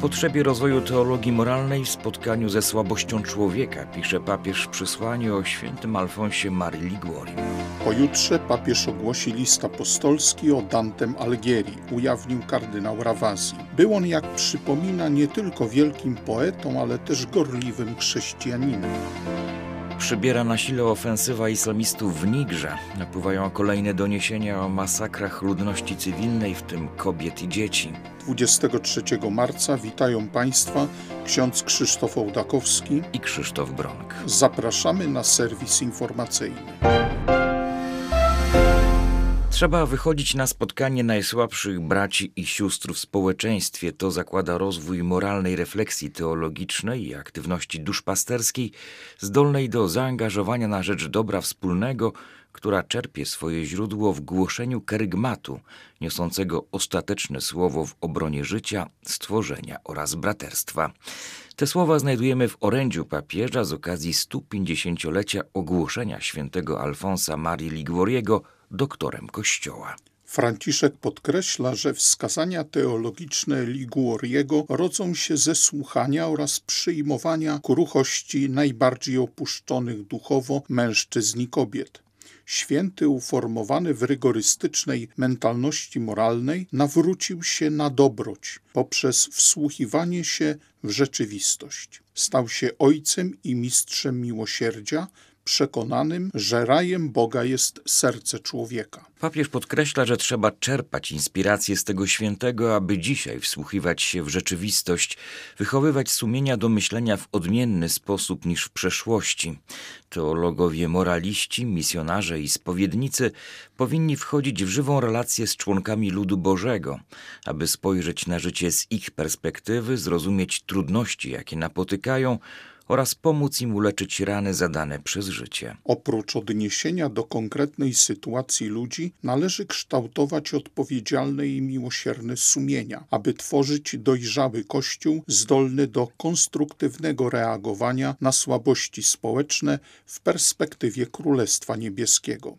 Potrzebie rozwoju teologii moralnej w spotkaniu ze słabością człowieka pisze papież w przysłaniu o świętym Alfonsie Marii Liguori. Pojutrze papież ogłosi list apostolski o Dantem Algieri, ujawnił kardynał Rawasi. Był on, jak przypomina, nie tylko wielkim poetą, ale też gorliwym chrześcijaninem. Przybiera na sile ofensywa islamistów w Nigrze. Napływają kolejne doniesienia o masakrach ludności cywilnej, w tym kobiet i dzieci. 23 marca witają Państwa ksiądz Krzysztof Ołdakowski i Krzysztof Bronk. Zapraszamy na serwis informacyjny. Trzeba wychodzić na spotkanie najsłabszych braci i sióstr w społeczeństwie. To zakłada rozwój moralnej refleksji teologicznej i aktywności duszpasterskiej, zdolnej do zaangażowania na rzecz dobra wspólnego, która czerpie swoje źródło w głoszeniu kerygmatu, niosącego ostateczne słowo w obronie życia, stworzenia oraz braterstwa. Te słowa znajdujemy w orędziu papieża z okazji 150-lecia ogłoszenia świętego Alfonsa Marii Liguoriego doktorem Kościoła. Franciszek podkreśla, że wskazania teologiczne Liguoriego rodzą się ze słuchania oraz przyjmowania kruchości najbardziej opuszczonych duchowo mężczyzn i kobiet. Święty, uformowany w rygorystycznej mentalności moralnej, nawrócił się na dobroć poprzez wsłuchiwanie się w rzeczywistość. Stał się ojcem i mistrzem miłosierdzia, przekonanym, że rajem Boga jest serce człowieka. Papież podkreśla, że trzeba czerpać inspirację z tego świętego, aby dzisiaj wsłuchiwać się w rzeczywistość, wychowywać sumienia do myślenia w odmienny sposób niż w przeszłości. Teologowie moraliści, misjonarze i spowiednicy powinni wchodzić w żywą relację z członkami ludu Bożego, aby spojrzeć na życie z ich perspektywy, zrozumieć trudności, jakie napotykają, oraz pomóc im uleczyć rany zadane przez życie. Oprócz odniesienia do konkretnej sytuacji ludzi, należy kształtować odpowiedzialne i miłosierne sumienia, aby tworzyć dojrzały Kościół zdolny do konstruktywnego reagowania na słabości społeczne w perspektywie Królestwa Niebieskiego.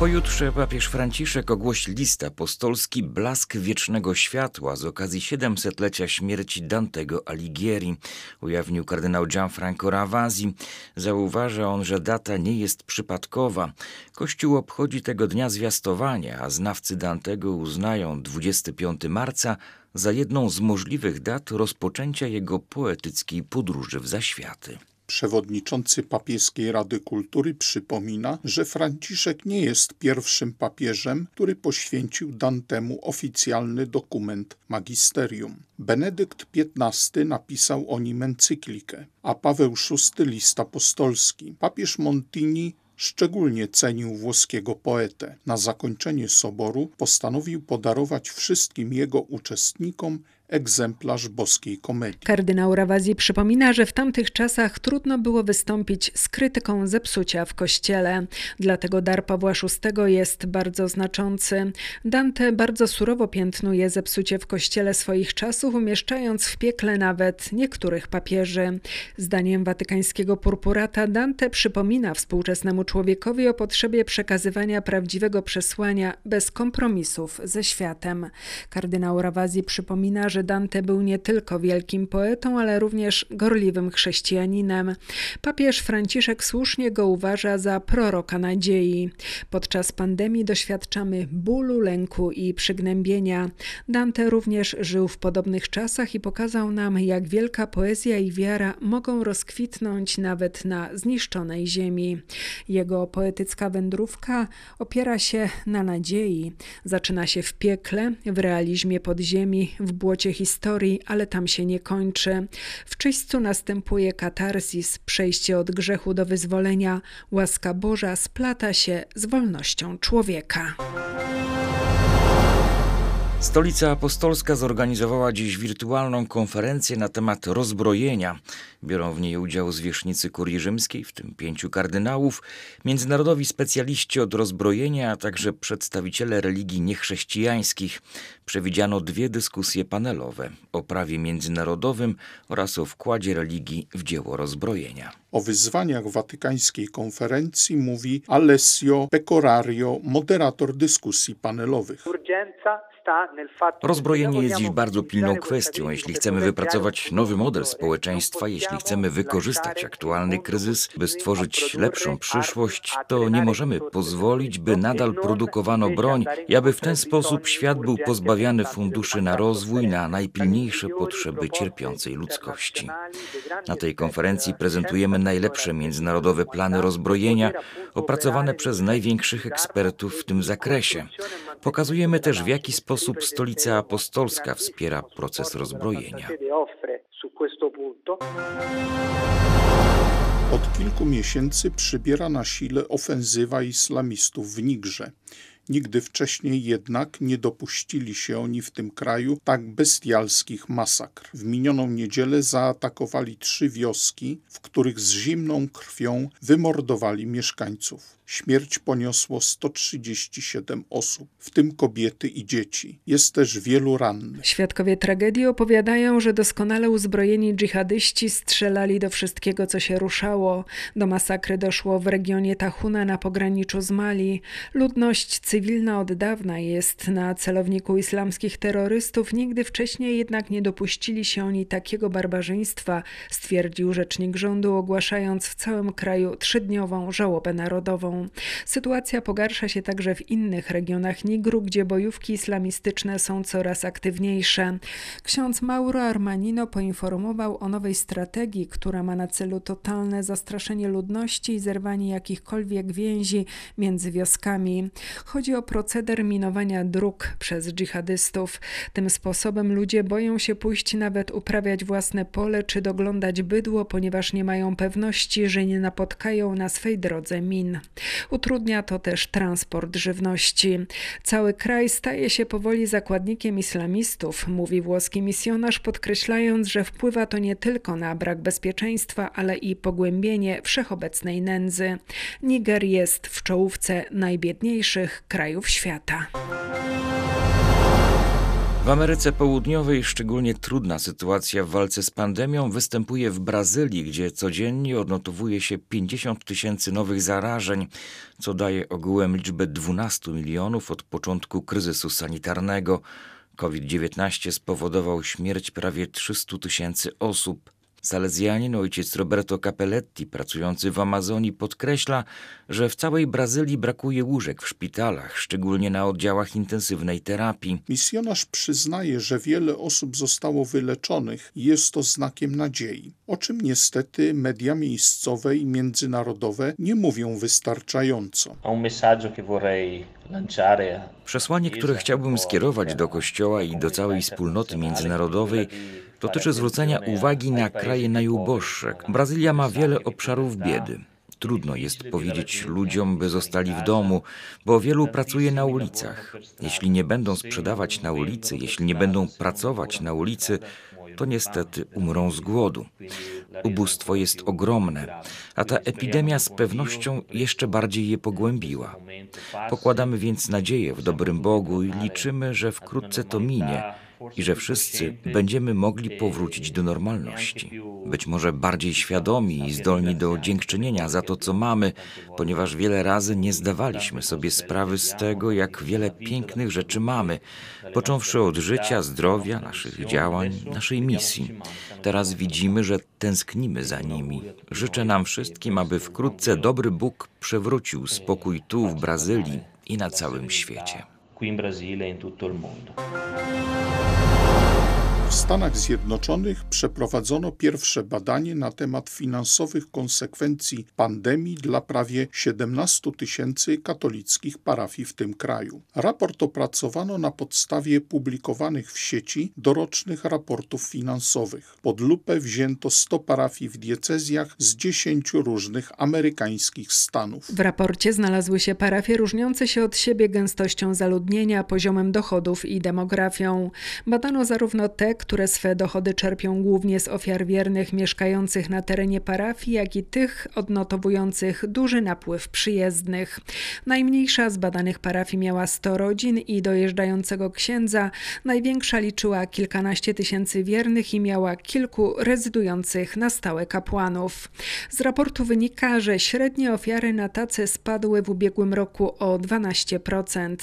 Pojutrze papież Franciszek ogłosi list apostolski Blask Wiecznego Światła z okazji 700-lecia śmierci Dantego Alighieri, ujawnił kardynał Gianfranco Ravasi. Zauważa on, że data nie jest przypadkowa. Kościół obchodzi tego dnia zwiastowania, a znawcy Dantego uznają 25 marca za jedną z możliwych dat rozpoczęcia jego poetyckiej podróży w zaświaty. Przewodniczący Papieskiej Rady Kultury przypomina, że Franciszek nie jest pierwszym papieżem, który poświęcił Dantemu oficjalny dokument magisterium. Benedykt XV napisał o nim encyklikę, a Paweł VI list apostolski. Papież Montini szczególnie cenił włoskiego poetę. Na zakończenie soboru postanowił podarować wszystkim jego uczestnikom egzemplarz boskiej komedii. Kardynał Rawazji przypomina, że w tamtych czasach trudno było wystąpić z krytyką zepsucia w kościele. Dlatego dar Pawła VI jest bardzo znaczący. Dante bardzo surowo piętnuje zepsucie w kościele swoich czasów, umieszczając w piekle nawet niektórych papieży. Zdaniem watykańskiego purpurata Dante przypomina współczesnemu człowiekowi o potrzebie przekazywania prawdziwego przesłania bez kompromisów ze światem. Kardynał Rawazji przypomina, że że Dante był nie tylko wielkim poetą, ale również gorliwym chrześcijaninem. Papież Franciszek słusznie go uważa za proroka nadziei. Podczas pandemii doświadczamy bólu, lęku i przygnębienia. Dante również żył w podobnych czasach i pokazał nam, jak wielka poezja i wiara mogą rozkwitnąć nawet na zniszczonej ziemi. Jego poetycka wędrówka opiera się na nadziei. Zaczyna się w piekle, w realizmie podziemi, w błocie historii, ale tam się nie kończy. W czyśćcu następuje katarzis, przejście od grzechu do wyzwolenia. Łaska Boża splata się z wolnością człowieka. Stolica Apostolska zorganizowała dziś wirtualną konferencję na temat rozbrojenia. Biorą w niej udział zwierzchnicy kurii rzymskiej, w tym pięciu kardynałów, międzynarodowi specjaliści od rozbrojenia, a także przedstawiciele religii niechrześcijańskich. Przewidziano dwie dyskusje panelowe o prawie międzynarodowym oraz o wkładzie religii w dzieło rozbrojenia. O wyzwaniach watykańskiej konferencji mówi Alessio Pecorario, moderator dyskusji panelowych. Rozbrojenie jest dziś bardzo pilną kwestią. Jeśli chcemy wypracować nowy model społeczeństwa, jeśli chcemy wykorzystać aktualny kryzys, by stworzyć lepszą przyszłość, to nie możemy pozwolić, by nadal produkowano broń i aby w ten sposób świat był pozbawiany funduszy na rozwój, na najpilniejsze potrzeby cierpiącej ludzkości. Na tej konferencji prezentujemy najlepsze międzynarodowe plany rozbrojenia, opracowane przez największych ekspertów w tym zakresie. Pokazujemy też, w jaki sposób Stolica Apostolska wspiera proces rozbrojenia. Od kilku miesięcy przybiera na sile ofensywa islamistów w Nigrze. Nigdy wcześniej jednak nie dopuścili się oni w tym kraju tak bestialskich masakr. W minioną niedzielę zaatakowali trzy wioski, w których z zimną krwią wymordowali mieszkańców. Śmierć poniosło 137 osób, w tym kobiety i dzieci. Jest też wielu rannych. Świadkowie tragedii opowiadają, że doskonale uzbrojeni dżihadyści strzelali do wszystkiego, co się ruszało. Do masakry doszło w regionie Tahuna na pograniczu z Mali. Ludność cywilna od dawna jest na celowniku islamskich terrorystów. Nigdy wcześniej jednak nie dopuścili się oni takiego barbarzyństwa, stwierdził rzecznik rządu, ogłaszając w całym kraju trzydniową żałobę narodową. Sytuacja pogarsza się także w innych regionach Nigru, gdzie bojówki islamistyczne są coraz aktywniejsze. Ksiądz Mauro Armanino poinformował o nowej strategii, która ma na celu totalne zastraszenie ludności i zerwanie jakichkolwiek więzi między wioskami. Chodzi o proceder minowania dróg przez dżihadystów. Tym sposobem ludzie boją się pójść nawet uprawiać własne pole czy doglądać bydło, ponieważ nie mają pewności, że nie napotkają na swej drodze min. Utrudnia to też transport żywności. Cały kraj staje się powoli zakładnikiem islamistów, mówi włoski misjonarz, podkreślając, że wpływa to nie tylko na brak bezpieczeństwa, ale i pogłębienie wszechobecnej nędzy. Niger jest w czołówce najbiedniejszych krajów świata. W Ameryce Południowej szczególnie trudna sytuacja w walce z pandemią występuje w Brazylii, gdzie codziennie odnotowuje się 50 tysięcy nowych zarażeń, co daje ogółem liczbę 12 milionów od początku kryzysu sanitarnego. COVID-19 spowodował śmierć prawie 300 tysięcy osób. Salezjanin ojciec Roberto Capelletti, pracujący w Amazonii, podkreśla, że w całej Brazylii brakuje łóżek w szpitalach, szczególnie na oddziałach intensywnej terapii. Misjonarz przyznaje, że wiele osób zostało wyleczonych i jest to znakiem nadziei, o czym niestety media miejscowe i międzynarodowe nie mówią wystarczająco. Przesłanie, które chciałbym skierować do Kościoła i do całej wspólnoty międzynarodowej, dotyczy zwrócenia uwagi na kraje najuboższe. Brazylia ma wiele obszarów biedy. Trudno jest powiedzieć ludziom, by zostali w domu, bo wielu pracuje na ulicach. Jeśli nie będą sprzedawać na ulicy, jeśli nie będą pracować na ulicy, to niestety umrą z głodu. Ubóstwo jest ogromne, a ta epidemia z pewnością jeszcze bardziej je pogłębiła. Pokładamy więc nadzieję w dobrym Bogu i liczymy, że wkrótce to minie i że wszyscy będziemy mogli powrócić do normalności. Być może bardziej świadomi i zdolni do dziękczynienia za to, co mamy, ponieważ wiele razy nie zdawaliśmy sobie sprawy z tego, jak wiele pięknych rzeczy mamy, począwszy od życia, zdrowia, naszych działań, naszej misji. Teraz widzimy, że tęsknimy za nimi. Życzę nam wszystkim, aby wkrótce dobry Bóg przewrócił spokój tu w Brazylii i na całym świecie. Qui in Brasile e in tutto il mondo. Stanach Zjednoczonych przeprowadzono pierwsze badanie na temat finansowych konsekwencji pandemii dla prawie 17 tysięcy katolickich parafii w tym kraju. Raport opracowano na podstawie publikowanych w sieci dorocznych raportów finansowych. Pod lupę wzięto 100 parafii w diecezjach z 10 różnych amerykańskich stanów. W raporcie znalazły się parafie różniące się od siebie gęstością zaludnienia, poziomem dochodów i demografią. Badano zarówno te, które swe dochody czerpią głównie z ofiar wiernych mieszkających na terenie parafii, jak i tych odnotowujących duży napływ przyjezdnych. Najmniejsza z badanych parafii miała 100 rodzin i dojeżdżającego księdza, największa liczyła kilkanaście tysięcy wiernych i miała kilku rezydujących na stałe kapłanów. Z raportu wynika, że średnie ofiary na tace spadły w ubiegłym roku o 12%.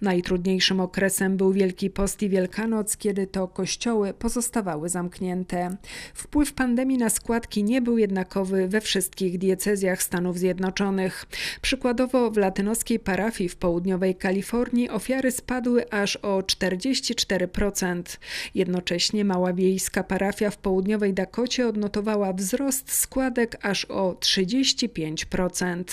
Najtrudniejszym okresem był Wielki Post i Wielkanoc, kiedy to kościoły pozostawały zamknięte. Wpływ pandemii na składki nie był jednakowy we wszystkich diecezjach Stanów Zjednoczonych. Przykładowo w latynoskiej parafii w południowej Kalifornii ofiary spadły aż o 44%. Jednocześnie mała wiejska parafia w południowej Dakocie odnotowała wzrost składek aż o 35%.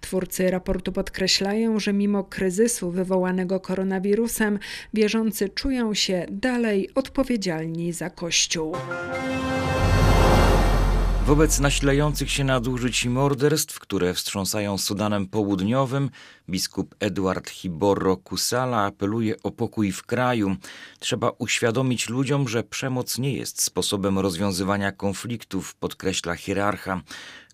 Twórcy raportu podkreślają, że mimo kryzysu wywołanego koronawirusem, wierzący czują się dalej odpowiedzialni za Kościół. Wobec nasilających się nadużyć i morderstw, które wstrząsają Sudanem Południowym, biskup Edward Hiborro Kusala apeluje o pokój w kraju. Trzeba uświadomić ludziom, że przemoc nie jest sposobem rozwiązywania konfliktów, podkreśla hierarcha.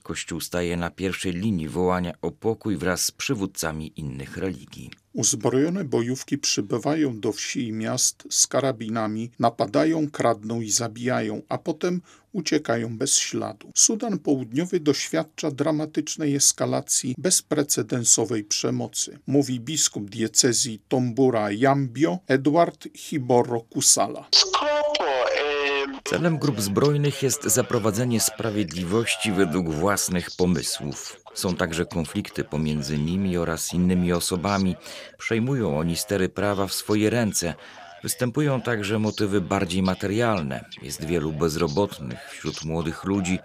Kościół staje na pierwszej linii wołania o pokój wraz z przywódcami innych religii. Uzbrojone bojówki przybywają do wsi i miast z karabinami, napadają, kradną i zabijają, a potem uciekają bez śladu. Sudan Południowy doświadcza dramatycznej eskalacji bezprecedensowej przemocy, mówi biskup diecezji Tombura Jambio Edward Hiboro Kusala. Celem grup zbrojnych jest zaprowadzenie sprawiedliwości według własnych pomysłów. Są także konflikty pomiędzy nimi oraz innymi osobami. Przejmują oni stery prawa w swoje ręce. Występują także motywy bardziej materialne. Jest wielu bezrobotnych wśród młodych ludzi.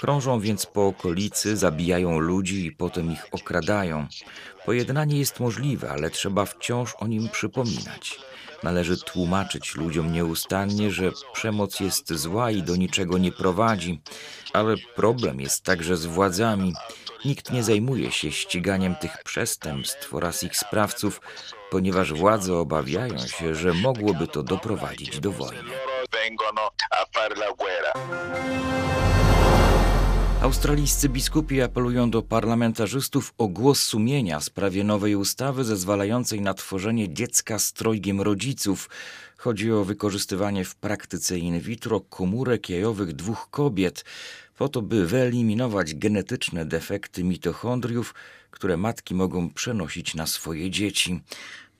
Krążą więc po okolicy, zabijają ludzi i potem ich okradają. Pojednanie jest możliwe, ale trzeba wciąż o nim przypominać. Należy tłumaczyć ludziom nieustannie, że przemoc jest zła i do niczego nie prowadzi, ale problem jest także z władzami. Nikt nie zajmuje się ściganiem tych przestępstw oraz ich sprawców, ponieważ władze obawiają się, że mogłoby to doprowadzić do wojny. Australijscy biskupi apelują do parlamentarzystów o głos sumienia w sprawie nowej ustawy zezwalającej na tworzenie dziecka z trojgiem rodziców. Chodzi o wykorzystywanie w praktyce in vitro komórek jajowych dwóch kobiet, po to by wyeliminować genetyczne defekty mitochondriów, które matki mogą przenosić na swoje dzieci.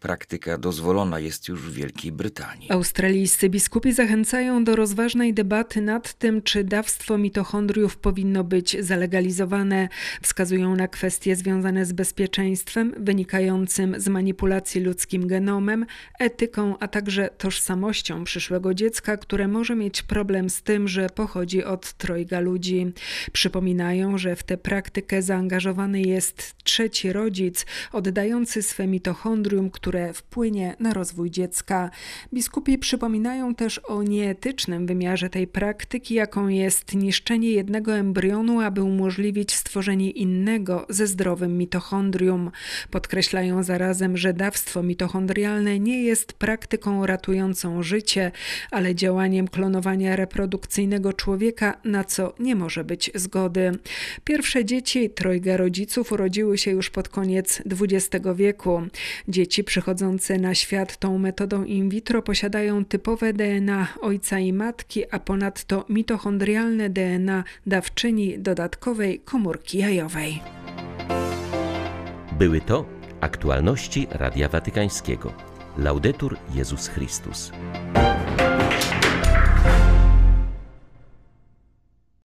Praktyka dozwolona jest już w Wielkiej Brytanii. Australijscy biskupi zachęcają do rozważnej debaty nad tym, czy dawstwo mitochondriów powinno być zalegalizowane. Wskazują na kwestie związane z bezpieczeństwem wynikającym z manipulacji ludzkim genomem, etyką, a także tożsamością przyszłego dziecka, które może mieć problem z tym, że pochodzi od trojga ludzi. Przypominają, że w tę praktykę zaangażowany jest trzeci rodzic, oddający swe mitochondrium, które wpłynie na rozwój dziecka. Biskupi przypominają też o nieetycznym wymiarze tej praktyki, jaką jest niszczenie jednego embrionu, aby umożliwić stworzenie innego ze zdrowym mitochondrium. Podkreślają zarazem, że dawstwo mitochondrialne nie jest praktyką ratującą życie, ale działaniem klonowania reprodukcyjnego człowieka, na co nie może być zgody. Pierwsze dzieci trojga rodziców urodziły się już pod koniec XX wieku. Dzieci przychodzące na świat tą metodą in vitro posiadają typowe DNA ojca i matki, a ponadto mitochondrialne DNA dawczyni dodatkowej komórki jajowej. Były to aktualności Radia Watykańskiego. Laudetur Jezus Chrystus.